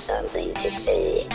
something to say.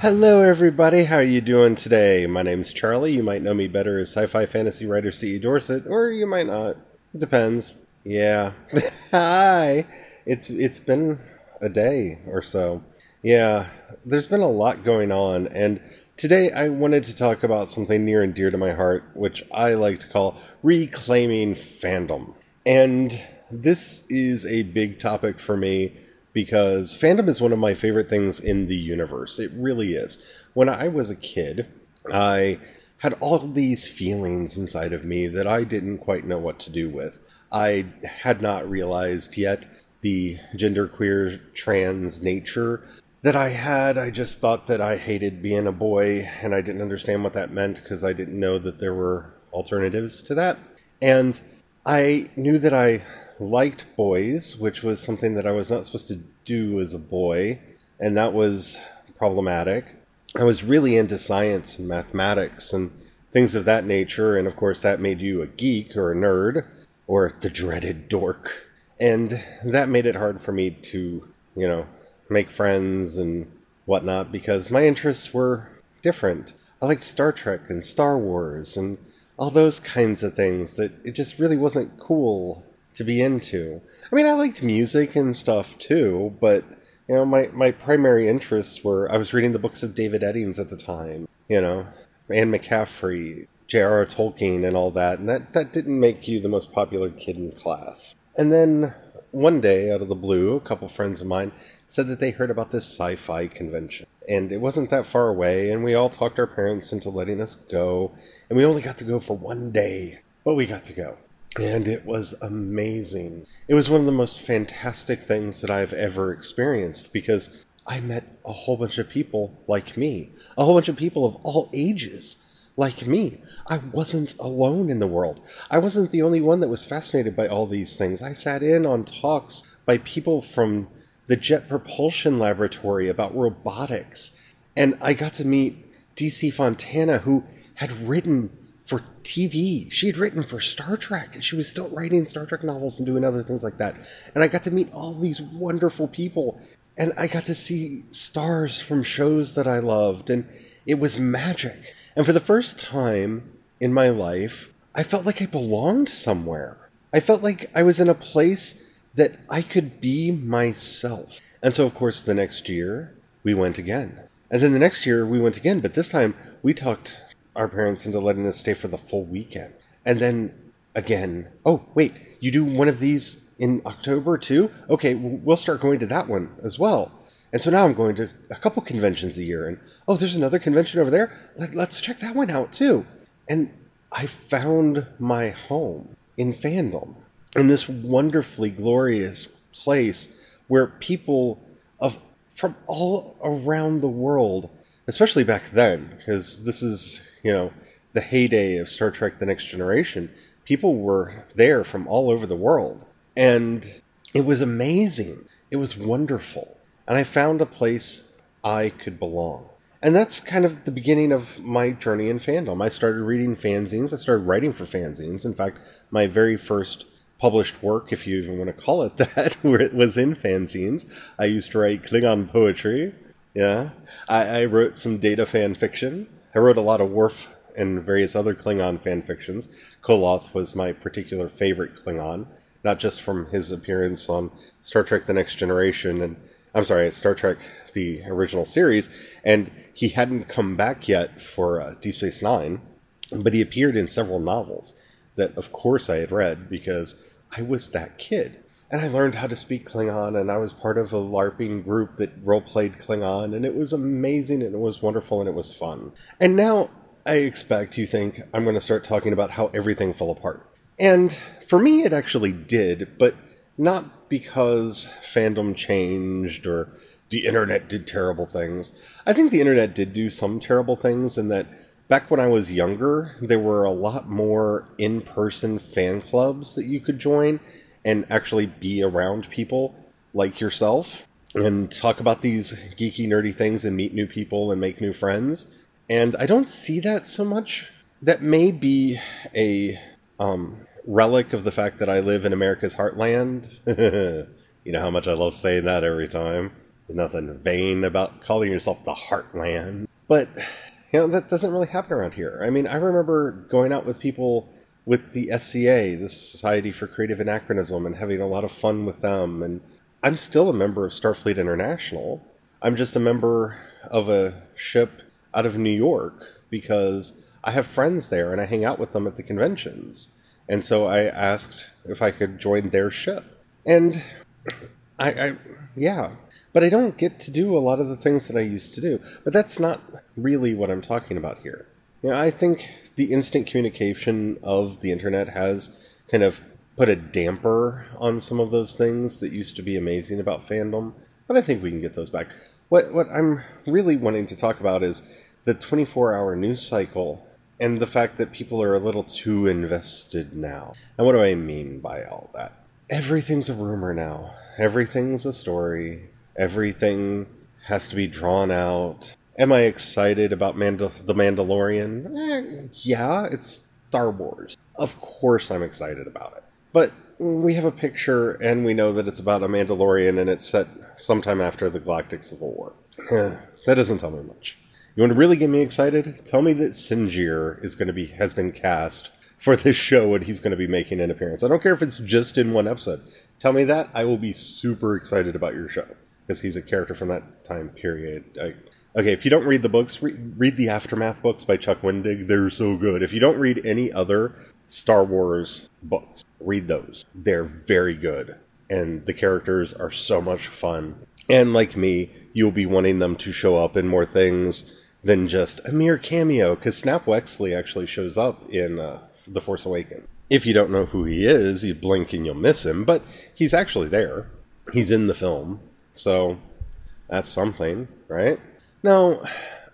Hello, everybody. How are you doing today? My name's Charlie. You might know me better as sci-fi fantasy writer C.E. Dorset, or you might not. It depends. Yeah. Hi. It's it's been a day or so. Yeah, there's been a lot going on, and today I wanted to talk about something near and dear to my heart, which I like to call reclaiming fandom. And this is a big topic for me because fandom is one of my favorite things in the universe. It really is. When I was a kid, I had all these feelings inside of me that I didn't quite know what to do with. I had not realized yet the genderqueer trans nature that I had. I just thought that I hated being a boy and I didn't understand what that meant because I didn't know that there were alternatives to that. And I knew that I liked boys, which was something that I was not supposed to do as a boy, and that was problematic. I was really into science and mathematics and things of that nature, and of course, that made you a geek or a nerd or the dreaded dork. And that made it hard for me to, you know, make friends and whatnot because my interests were different. I liked Star Trek and Star Wars and all those kinds of things that it just really wasn't cool to be into. I mean, I liked music and stuff too, but you know, my my primary interests were I was reading the books of David Eddings at the time, you know, Anne McCaffrey, J.R.R. Tolkien, and all that, and that that didn't make you the most popular kid in class. And then one day, out of the blue, a couple friends of mine said that they heard about this sci-fi convention, and it wasn't that far away, and we all talked our parents into letting us go, and we only got to go for one day, but we got to go and it was amazing. It was one of the most fantastic things that I've ever experienced because I met a whole bunch of people like me, a whole bunch of people of all ages like me. I wasn't alone in the world. I wasn't the only one that was fascinated by all these things. I sat in on talks by people from the Jet Propulsion Laboratory about robotics, and I got to meet DC Fontana, who had written for TV. She had written for Star Trek, and she was still writing Star Trek novels and doing other things like that. And I got to meet all these wonderful people, and I got to see stars from shows that I loved, and it was magic. And for the first time in my life, I felt like I belonged somewhere. I felt like I was in a place that I could be myself. And so, of course, the next year, we went again. And then the next year, we went again, but this time we talked our parents into letting us stay for the full weekend. And then again, oh, wait, you do one of these in October too? Okay, we'll start going to that one as well. And so now I'm going to a couple conventions a year. And oh, there's another convention over there. Let, let's check that one out too. And I found my home in fandom in this wonderfully glorious place where people of from all around the world, especially back then, because this is you know, the heyday of Star Trek The Next Generation, people were there from all over the world. And it was amazing. It was wonderful. And I found a place I could belong. And that's kind of the beginning of my journey in fandom. I started reading fanzines. I started writing for fanzines. In fact, my very first published work, if you even want to call it that, where it was in fanzines. I used to write Klingon poetry. Yeah. I, I wrote some data fan fiction. I wrote a lot of Worf and various other Klingon fan fictions. Koloth was my particular favorite Klingon, not just from his appearance on Star Trek The Next Generation and I'm sorry, Star Trek the original series, and he hadn't come back yet for uh, Deep Space Nine, but he appeared in several novels that, of course, I had read because I was that kid and I learned how to speak Klingon, and I was part of a LARPing group that role played Klingon, and it was amazing, and it was wonderful, and it was fun. And now I expect you think I'm going to start talking about how everything fell apart. And for me, it actually did, but not because fandom changed or the internet did terrible things. I think the internet did do some terrible things in that back when I was younger, there were a lot more in person fan clubs that you could join and actually be around people like yourself and talk about these geeky, nerdy things and meet new people and make new friends. And I don't see that so much. That may be a um, relic of the fact that I live in America's heartland. you know how much I love saying that every time. There's Nothing vain about calling yourself the heartland. But, you know, that doesn't really happen around here. I mean, I remember going out with people with the SCA, the Society for Creative Anachronism, and having a lot of fun with them. And I'm still a member of Starfleet International. I'm just a member of a ship out of New York because I have friends there and I hang out with them at the conventions. And so I asked if I could join their ship. And I, I, yeah, but I don't get to do a lot of the things that I used to do. But that's not really what I'm talking about here. Know, I think the instant communication of the internet has kind of put a damper on some of those things that used to be amazing about fandom. But I think we can get those back. What what I'm really wanting to talk about is the 24-hour news cycle and the fact that people are a little too invested now. And what do I mean by all that? Everything's a rumor now. Everything's a story. Everything has to be drawn out. Am I excited about Mandal- The Mandalorian? Eh, yeah, it's Star Wars. Of course I'm excited about it. But we have a picture and we know that it's about a Mandalorian and it's set sometime after the Galactic Civil War. that doesn't tell me much. You want to really get me excited? Tell me that Sinjir is going to be has been cast for this show and he's going to be making an appearance. I don't care if it's just in one episode. Tell me that, I will be super excited about your show because he's a character from that time period. I, okay, if you don't read the books, re- read the Aftermath books by Chuck Wendig. They're so good. If you don't read any other Star Wars books, read those. They're very good. And the characters are so much fun. And like me, you'll be wanting them to show up in more things than just a mere cameo, because Snap Wexley actually shows up in uh, The Force Awakens. If you don't know who he is, you blink and you'll miss him, but he's actually there. He's in the film, so that's something, right? Now,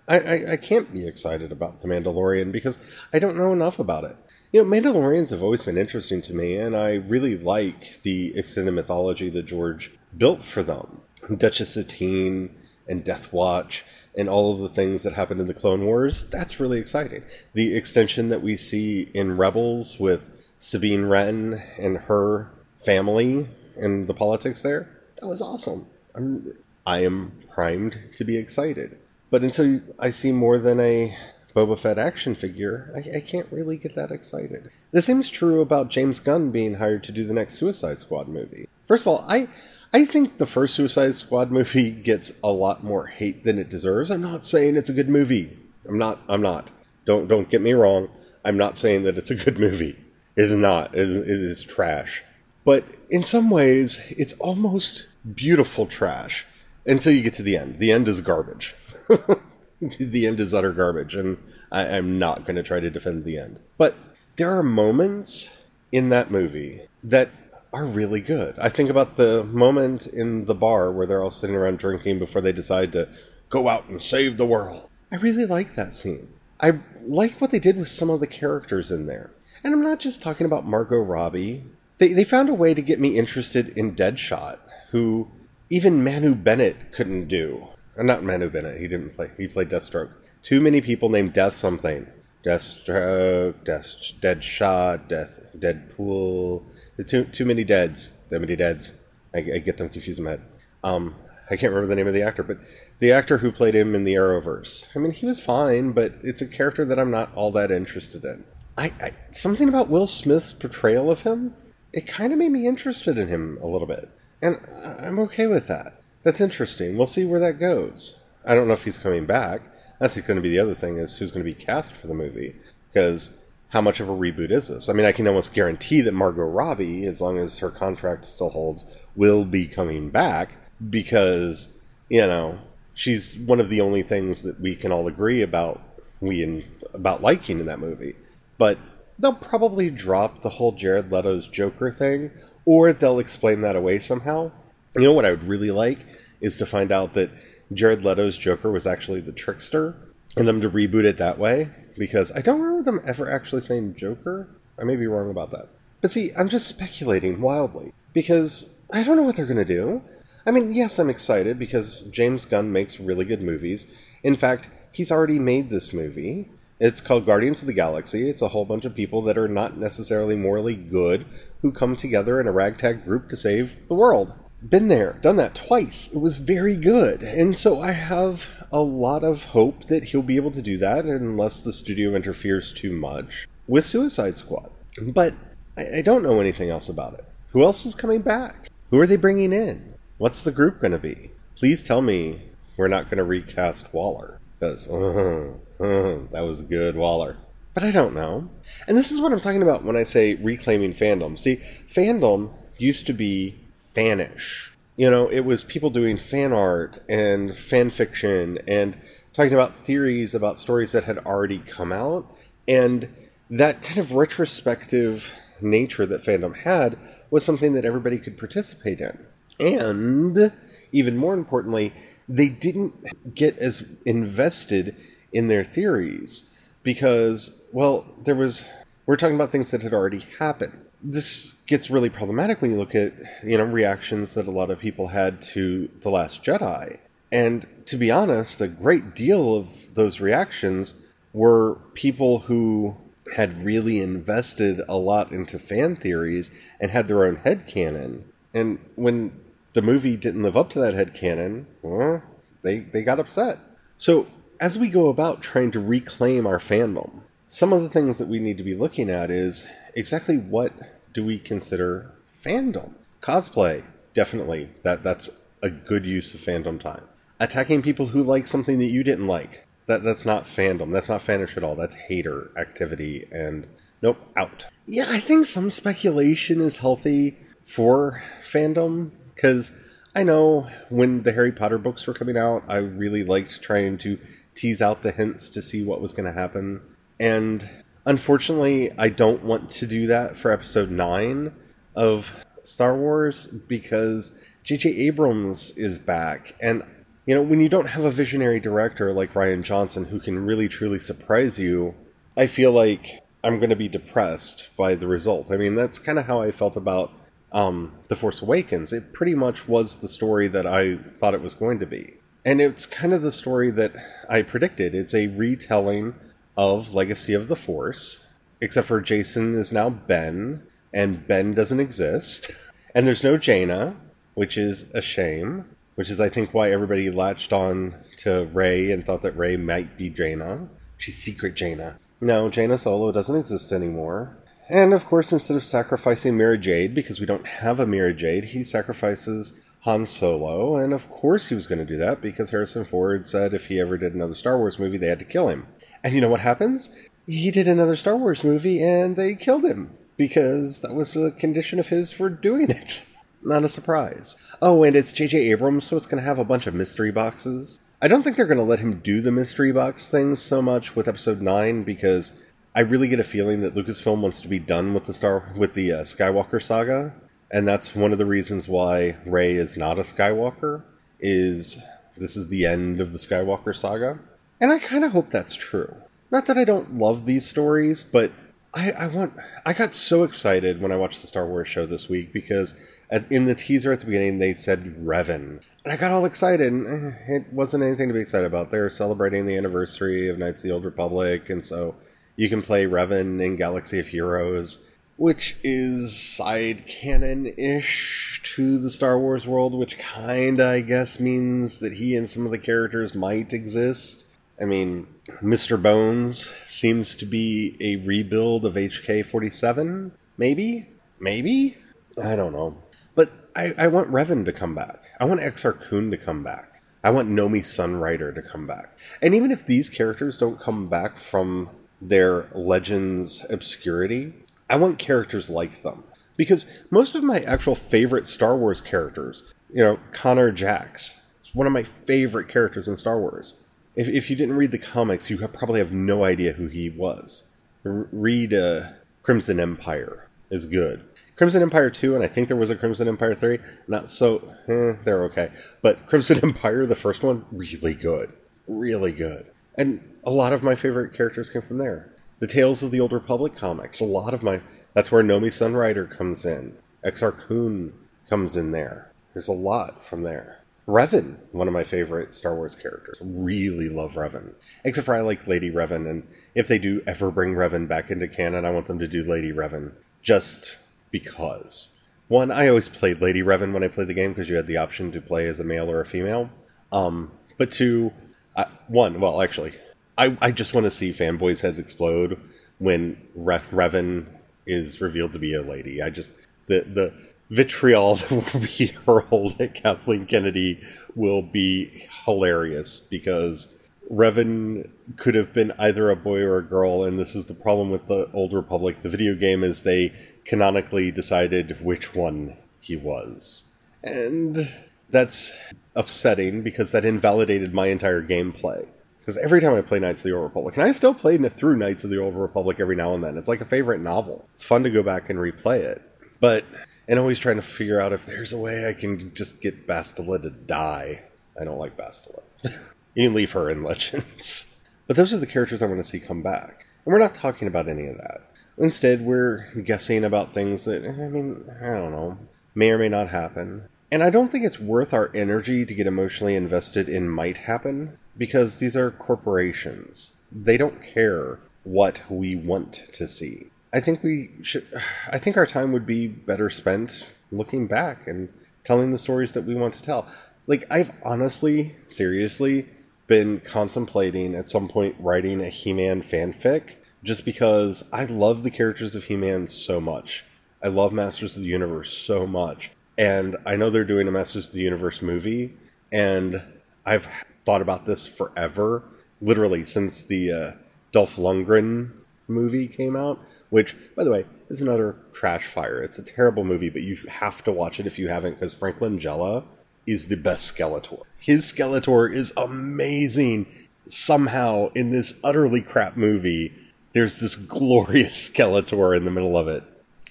I, I, I can't be excited about The Mandalorian because I don't know enough about it. You know, Mandalorians have always been interesting to me, and I really like the extended mythology that George built for them. Duchess Satine and Death Watch and all of the things that happened in the Clone Wars, that's really exciting. The extension that we see in Rebels with Sabine Wren and her family and the politics there, that was awesome. I'm, I am primed to be excited. But until I see more than a Boba Fett action figure, I, I, can't really get that excited. The same is true about James Gunn being hired to do the next Suicide Squad movie. First of all, I I think the first Suicide Squad movie gets a lot more hate than it deserves. I'm not saying it's a good movie. I'm not. I'm not. Don't don't get me wrong. I'm not saying that it's a good movie. It is not. It is, it is trash. But in some ways, it's almost beautiful trash until you get to the end. The end is garbage. the end is utter garbage, and I, am not going to try to defend the end. But there are moments in that movie that are really good. I think about the moment in the bar where they're all sitting around drinking before they decide to go out and save the world. I really like that scene. I like what they did with some of the characters in there. And I'm not just talking about Margot Robbie. They, they found a way to get me interested in Deadshot, who even Manu Bennett couldn't do. Uh, not Manu Bennett, he didn't play. He played Deathstroke. Too many people named Death something. Deathstroke, Death, Deadshot, Death, Deadpool, too too many deads. Too many deads. I, I, get them confused in. Um, I can't remember the name of the actor, but the actor who played him in the Arrowverse. I mean, he was fine, but it's a character that I'm not all that interested in. I, I something about Will Smith's portrayal of him. It kind of made me interested in him a little bit, and I'm okay with that. That's interesting. We'll see where that goes. I don't know if he's coming back. That's going to be the other thing is who's going to be cast for the movie because how much of a reboot is this? I mean, I can almost guarantee that Margot Robbie, as long as her contract still holds, will be coming back because, you know, she's one of the only things that we can all agree about we in, about liking in that movie. But they'll probably drop the whole Jared Leto's Joker thing, or they'll explain that away somehow. You know what I would really like is to find out that Jared Leto's Joker was actually the trickster, and them to reboot it that way because I don't remember them ever actually saying Joker. I may be wrong about that. But see, I'm just speculating wildly because I don't know what they're going to do. I mean, yes, I'm excited because James Gunn makes really good movies. In fact, he's already made this movie. It's called Guardians of the Galaxy. It's a whole bunch of people that are not necessarily morally good who come together in a ragtag group to save the world. Been there, done that twice. It was very good. And so I have a lot of hope that he'll be able to do that unless the studio interferes too much with Suicide Squad. But I, I don't know anything else about it. Who else is coming back? Who are they bringing in? What's the group going to be? Please tell me we're not going to recast Waller. Because, uh, uh, that was good Waller. But I don't know. And this is what I'm talking about when I say reclaiming fandom. See, fandom used to be fanish you know, it was people doing fan art and fan fiction and talking about theories about stories that had already come out. And that kind of retrospective nature that fandom had was something that everybody could participate in. And even more importantly, they didn't get as invested in their theories because, well, there was, we're talking about things that had already happened this gets really problematic when you look at you know reactions that a lot of people had to the last jedi. And to be honest a great deal of those reactions were people who had really invested a lot into fan theories and had their own head canon. And when the movie didn't live up to that head canon well, they they got upset. So as we go about trying to reclaim our fandom some of the things that we need to be looking at is exactly what do we consider fandom? Cosplay, definitely. That that's a good use of fandom time. Attacking people who like something that you didn't like. That that's not fandom. That's not fanish at all. That's hater activity and nope, out. Yeah, I think some speculation is healthy for fandom because I know when the Harry Potter books were coming out, I really liked trying to tease out the hints to see what was going to happen. And unfortunately, I don't want to do that for episode 9 of Star Wars because J.J. Abrams is back. And, you know, when you don't have a visionary director like Rian Johnson who can really truly surprise you, I feel like I'm going to be depressed by the result. I mean, that's kind of how I felt about um, The Force Awakens. It pretty much was the story that I thought it was going to be. And it's kind of the story that I predicted. It's a retelling of Legacy of the Force, except for Jason is now Ben, and Ben doesn't exist. And there's no Jaina, which is a shame, which is, I think, why everybody latched on to Rey and thought that Rey might be Jaina. She's secret Jaina. No, Jaina Solo doesn't exist anymore. And of course, instead of sacrificing Mara Jade, because we don't have a Mara Jade, he sacrifices Han Solo. And of course, he was going to do that because Harrison Ford said if he ever did another Star Wars movie, they had to kill him. And you know what happens? He did another Star Wars movie and they killed him because that was a condition of his for doing it. Not a surprise. Oh, and it's J.J. Abrams, so it's going to have a bunch of mystery boxes. I don't think they're going to let him do the mystery box things so much with Episode Nine because I really get a feeling that Lucasfilm wants to be done with the Star with the uh, Skywalker saga, and that's one of the reasons why Rey is not a Skywalker. Is this is the end of the Skywalker saga? And I kind of hope that's true. Not that I don't love these stories, but I, I, want. I got so excited when I watched the Star Wars show this week because at, in the teaser at the beginning they said Revan, and I got all excited. And eh, it wasn't anything to be excited about. They're celebrating the anniversary of Knights of the Old Republic, and so you can play Revan in Galaxy of Heroes, which is side canon ish to the Star Wars world, which kinda I guess means that he and some of the characters might exist. I mean, Mr. Bones seems to be a rebuild of HK 47. Maybe? Maybe? I don't know. But I, I want Revan to come back. I want Exar Kun to come back. I want Nomi Sunrider to come back. And even if these characters don't come back from their Legends obscurity, I want characters like them. Because most of my actual favorite Star Wars characters, you know, Connor Jax, is one of my favorite characters in Star Wars. If, if you didn't read the comics, you probably have no idea who he was. R- read uh, Crimson Empire is good. Crimson Empire 2, and I think there was a Crimson Empire 3. Not so, eh, they're okay. But Crimson Empire, the first one, really good. Really good. And a lot of my favorite characters came from there. The Tales of the Old Republic comics, a lot of my. That's where Nomi Sunrider comes in. Exar Kun comes in there. There's a lot from there. Revan, one of my favorite Star Wars characters. Really love Revan. Except for I like Lady Revan, and if they do ever bring Revan back into canon, I want them to do Lady Revan. Just because. One, I always played Lady Revan when I played the game because you had the option to play as a male or a female. Um, but two, uh, one, well, actually, I, I just want to see fanboys' heads explode when Re- Revan is revealed to be a lady. I just the the vitriol that will be hurled at Kathleen Kennedy will be hilarious because Revan could have been either a boy or a girl, and this is the problem with the Old Republic. The video game is they canonically decided which one he was. And that's upsetting because that invalidated my entire gameplay. Because every time I play Knights of the Old Republic, and I still play through Knights of the Old Republic every now and then, it's like a favorite novel. It's fun to go back and replay it. But, and always trying to figure out if there's a way I can just get Bastila to die. I don't like Bastila. you can leave her in Legends. But those are the characters I want to see come back. And we're not talking about any of that. Instead, we're guessing about things that, I mean, I don't know, may or may not happen. And I don't think it's worth our energy to get emotionally invested in might happen because these are corporations. They don't care what we want to see. I think we should I think our time would be better spent looking back and telling the stories that we want to tell. Like I've honestly, seriously been contemplating at some point writing a He-Man fanfic just because I love the characters of He-Man so much. I love Masters of the Universe so much. And I know they're doing a Masters of the Universe movie and I've thought about this forever, literally since the uh, Dolph Lundgren movie came out, which, by the way, is another trash fire. It's a terrible movie, but you have to watch it if you haven't, because Franklin Langella is the best Skeletor. His Skeletor is amazing. Somehow, in this utterly crap movie, there's this glorious Skeletor in the middle of it.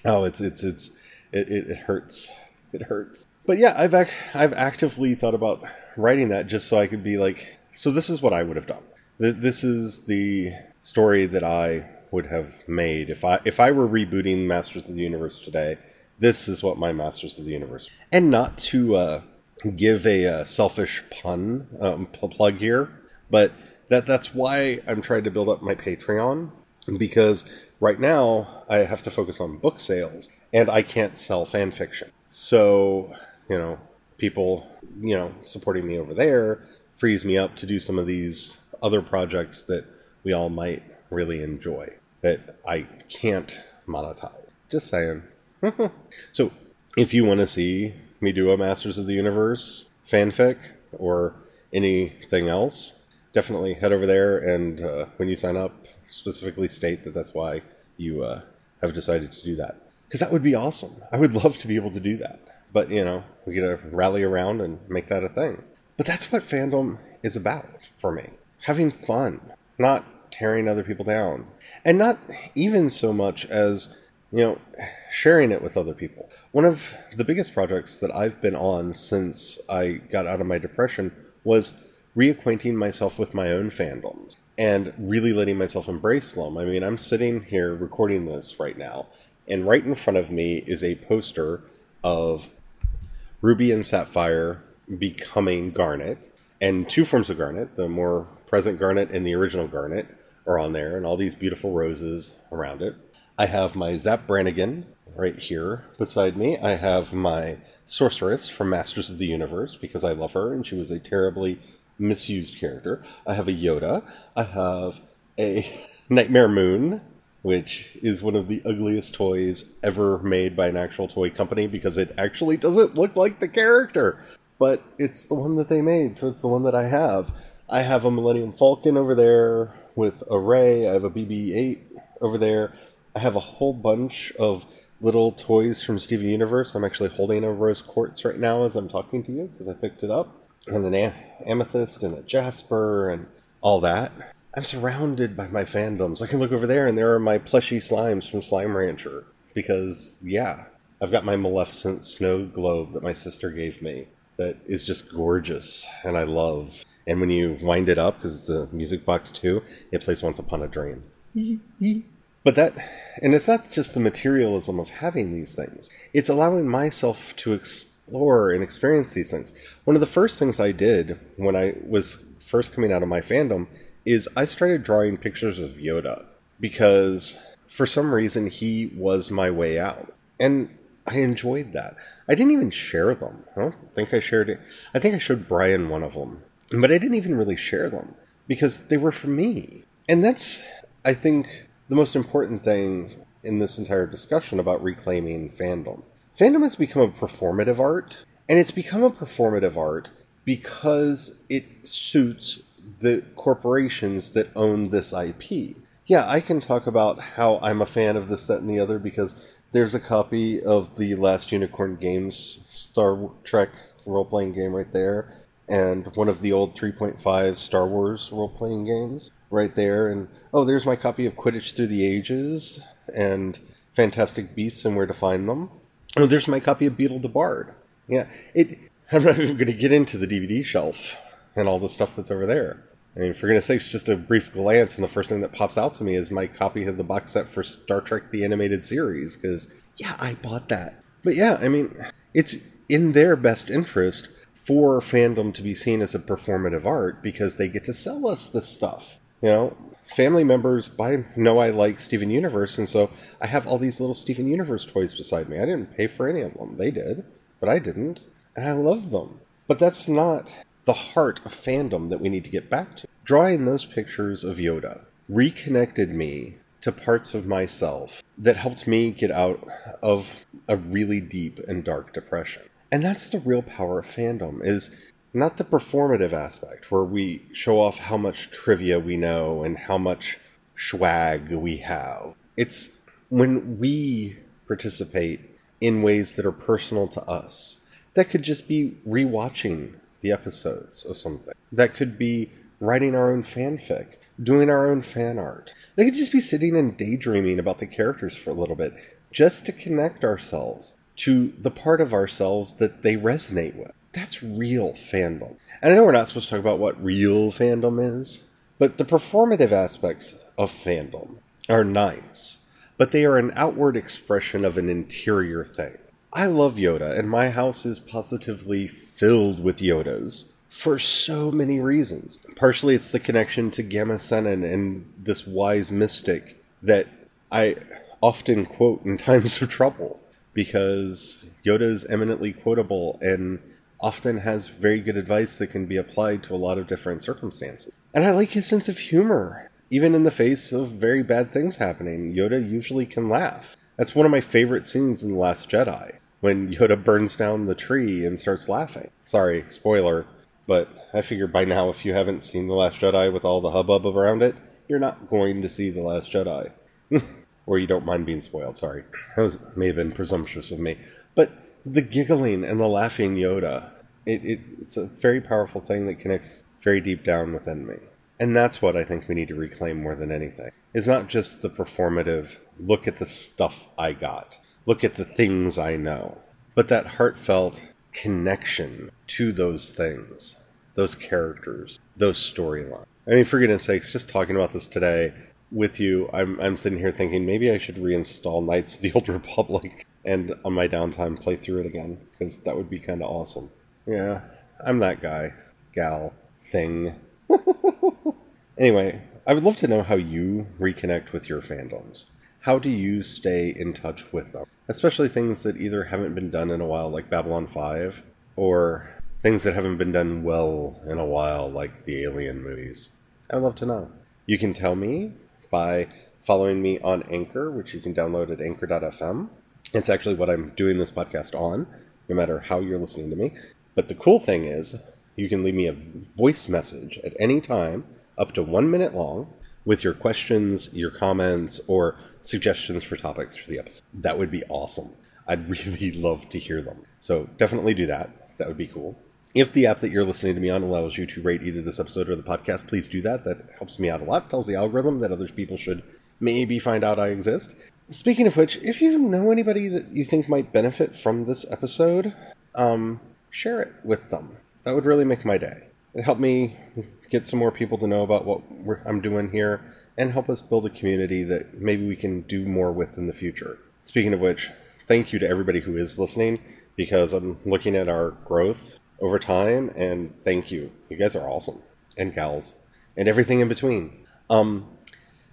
Oh, it's it's it's it, it, it hurts. It hurts. But yeah, I've ac- I've actively thought about writing that just so I could be like, so this is what I would have done. This is the story that I would have made if I if I were rebooting Masters of the Universe today. This is what my Masters of the Universe, and not to uh, give a uh, selfish pun um, plug here, but that that's why I'm trying to build up my Patreon because right now I have to focus on book sales and I can't sell fan fiction. So you know, people, you know, supporting me over there frees me up to do some of these other projects that we all might really enjoy that I can't monetize. Just saying. so, if you want to see me do a Masters of the Universe fanfic or anything else, definitely head over there and uh, when you sign up, specifically state that that's why you uh, have decided to do that. Because that would be awesome. I would love to be able to do that. But, you know, we got to rally around and make that a thing. But that's what fandom is about for me having fun, not tearing other people down. And not even so much as, you know, sharing it with other people. One of the biggest projects that I've been on since I got out of my depression was reacquainting myself with my own fandoms and really letting myself embrace them. I mean, I'm sitting here recording this right now, and right in front of me is a poster of Ruby and Sapphire becoming Garnet, and two forms of Garnet, the more present Garnet and the original Garnet, are on there, and all these beautiful roses around it. I have my Zap Brannigan right here beside me. I have my Sorceress from Masters of the Universe because I love her and she was a terribly misused character. I have a Yoda. I have a Nightmare Moon which is one of the ugliest toys ever made by an actual toy company because it actually doesn't look like the character. But it's the one that they made, so it's the one that I have. I have a Millennium Falcon over there with a Rey. I have a BB 8 over there. I have a whole bunch of little toys from Steven Universe. I'm actually holding a rose quartz right now as I'm talking to you because I picked it up. And an amethyst and a jasper and all that. I'm surrounded by my fandoms. I can look over there and there are my plushy slimes from Slime Rancher. Because, yeah, I've got my Maleficent snow globe that my sister gave me that is just gorgeous and I love. And when you wind it up, because it's a music box too, it plays Once Upon a Dream. but that, and it's not just the materialism of having these things, it's allowing myself to explore and experience these things. One of the first things I did when I was first coming out of my fandom is I started drawing pictures of Yoda because for some reason he was my way out. And I enjoyed that. I didn't even share them. I don't think I shared it. I think I showed Brian one of them, but I didn't even really share them because they were for me. And that's, I think, the most important thing in this entire discussion about reclaiming fandom. Fandom has become a performative art, and it's become a performative art because it suits the corporations that own this IP. Yeah, I can talk about how I'm a fan of this, that, and the other because there's a copy of the Last Unicorn Games Star Trek role playing game right there, and one of the old 3.5 Star Wars role playing games right there. And oh, there's my copy of Quidditch Through the Ages and Fantastic Beasts and Where to Find Them. Oh, there's my copy of Beedle the Bard. Yeah, it. I'm not even going to get into the DVD shelf and all the stuff that's over there. I mean, for goodness sakes, just a brief glance, and the first thing that pops out to me is my copy of the box set for Star Trek the Animated Series, because, yeah, I bought that. But yeah, I mean, it's in their best interest for fandom to be seen as a performative art because they get to sell us this stuff. You know, family members buy know I like Steven Universe, and so I have all these little Steven Universe toys beside me. I didn't pay for any of them. They did, but I didn't, and I love them. But that's not the heart of fandom that we need to get back to. Drawing those pictures of Yoda reconnected me to parts of myself that helped me get out of a really deep and dark depression. And that's the real power of fandom is not the performative aspect where we show off how much trivia we know and how much swag we have. It's when we participate in ways that are personal to us. That could just be rewatching the episodes of something. That could be writing our own fanfic, doing our own fan art. They could just be sitting and daydreaming about the characters for a little bit, just to connect ourselves to the part of ourselves that they resonate with. That's real fandom. And I know we're not supposed to talk about what real fandom is, but the performative aspects of fandom are nice, but they are an outward expression of an interior thing. I love Yoda, and my house is positively filled with Yodas for so many reasons. Partially, it's the connection to Gamma Senin and this wise mystic that I often quote in times of trouble because Yoda is eminently quotable and often has very good advice that can be applied to a lot of different circumstances. And I like his sense of humor. Even in the face of very bad things happening, Yoda usually can laugh. That's one of my favorite scenes in The Last Jedi when Yoda burns down the tree and starts laughing. Sorry, spoiler, but I figure by now, if you haven't seen The Last Jedi with all the hubbub around it, you're not going to see The Last Jedi. or you don't mind being spoiled, sorry. That was, may have been presumptuous of me. But the giggling and the laughing Yoda, it, it, it's a very powerful thing that connects very deep down within me. And that's what I think we need to reclaim more than anything. Is not just the performative, look at the stuff I got look at the things I know, but that heartfelt connection to those things, those characters, those storylines. I mean, for goodness sakes, just talking about this today with you, I'm, I'm sitting here thinking maybe I should reinstall Knights of the Old Republic and on my downtime play through it again, because that would be kind of awesome. Yeah, I'm that guy, gal, thing. anyway, I would love to know how you reconnect with your fandoms how do you stay in touch with them? Especially things that either haven't been done in a while, like Babylon 5, or things that haven't been done well in a while, like the Alien movies. I'd love to know. You can tell me by following me on Anchor, which you can download at anchor.fm. It's actually what I'm doing this podcast on, no matter how you're listening to me. But the cool thing is, you can leave me a voice message at any time, up to one minute long, with your questions, your comments, or suggestions for topics for the episode. That would be awesome. I'd really love to hear them. So definitely do that. That would be cool. If the app that you're listening to me on allows you to rate either this episode or the podcast, please do that. That helps me out a lot. Tells the algorithm that other people should maybe find out I exist. Speaking of which, if you know anybody that you think might benefit from this episode, um, share it with them. That would really make my day. it helped me get some more people to know about what I'm doing here and help us build a community that maybe we can do more with in the future. Speaking of which, thank you to everybody who is listening because I'm looking at our growth over time and thank you. You guys are awesome. And gals. And everything in between. Um,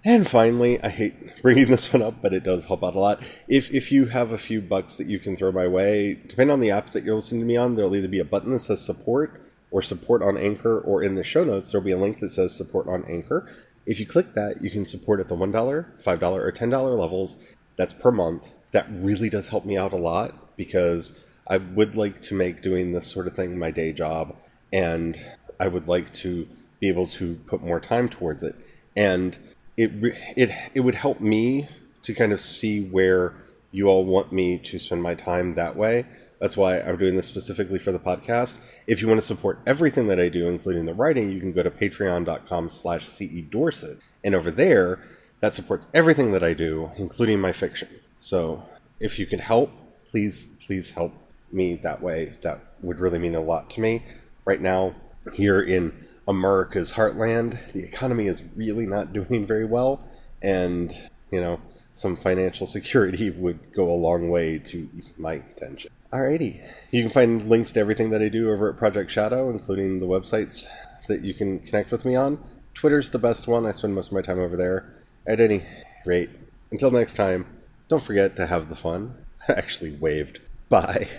and finally, I hate bringing this one up, but it does help out a lot. If if you have a few bucks that you can throw my way, depending on the app that you're listening to me on, there'll either be a button that says support or support on Anchor, or in the show notes there'll be a link that says support on Anchor. If you click that, you can support at the one dollar, five dollar, or ten dollar levels. That's per month. That really does help me out a lot because I would like to make doing this sort of thing my day job, and I would like to be able to put more time towards it. And it it it would help me to kind of see where you all want me to spend my time that way. That's why I'm doing this specifically for the podcast. If you want to support everything that I do, including the writing, you can go to patreon.com slash cedorset. And over there, that supports everything that I do, including my fiction. So if you can help, please, please help me that way. That would really mean a lot to me. Right now, here in America's heartland, the economy is really not doing very well, and you know some financial security would go a long way to ease my tension. Alrighty, you can find links to everything that I do over at Project Shadow, including the websites that you can connect with me on. Twitter's the best one. I spend most of my time over there. At any rate, until next time, don't forget to have the fun. I actually waved. Bye.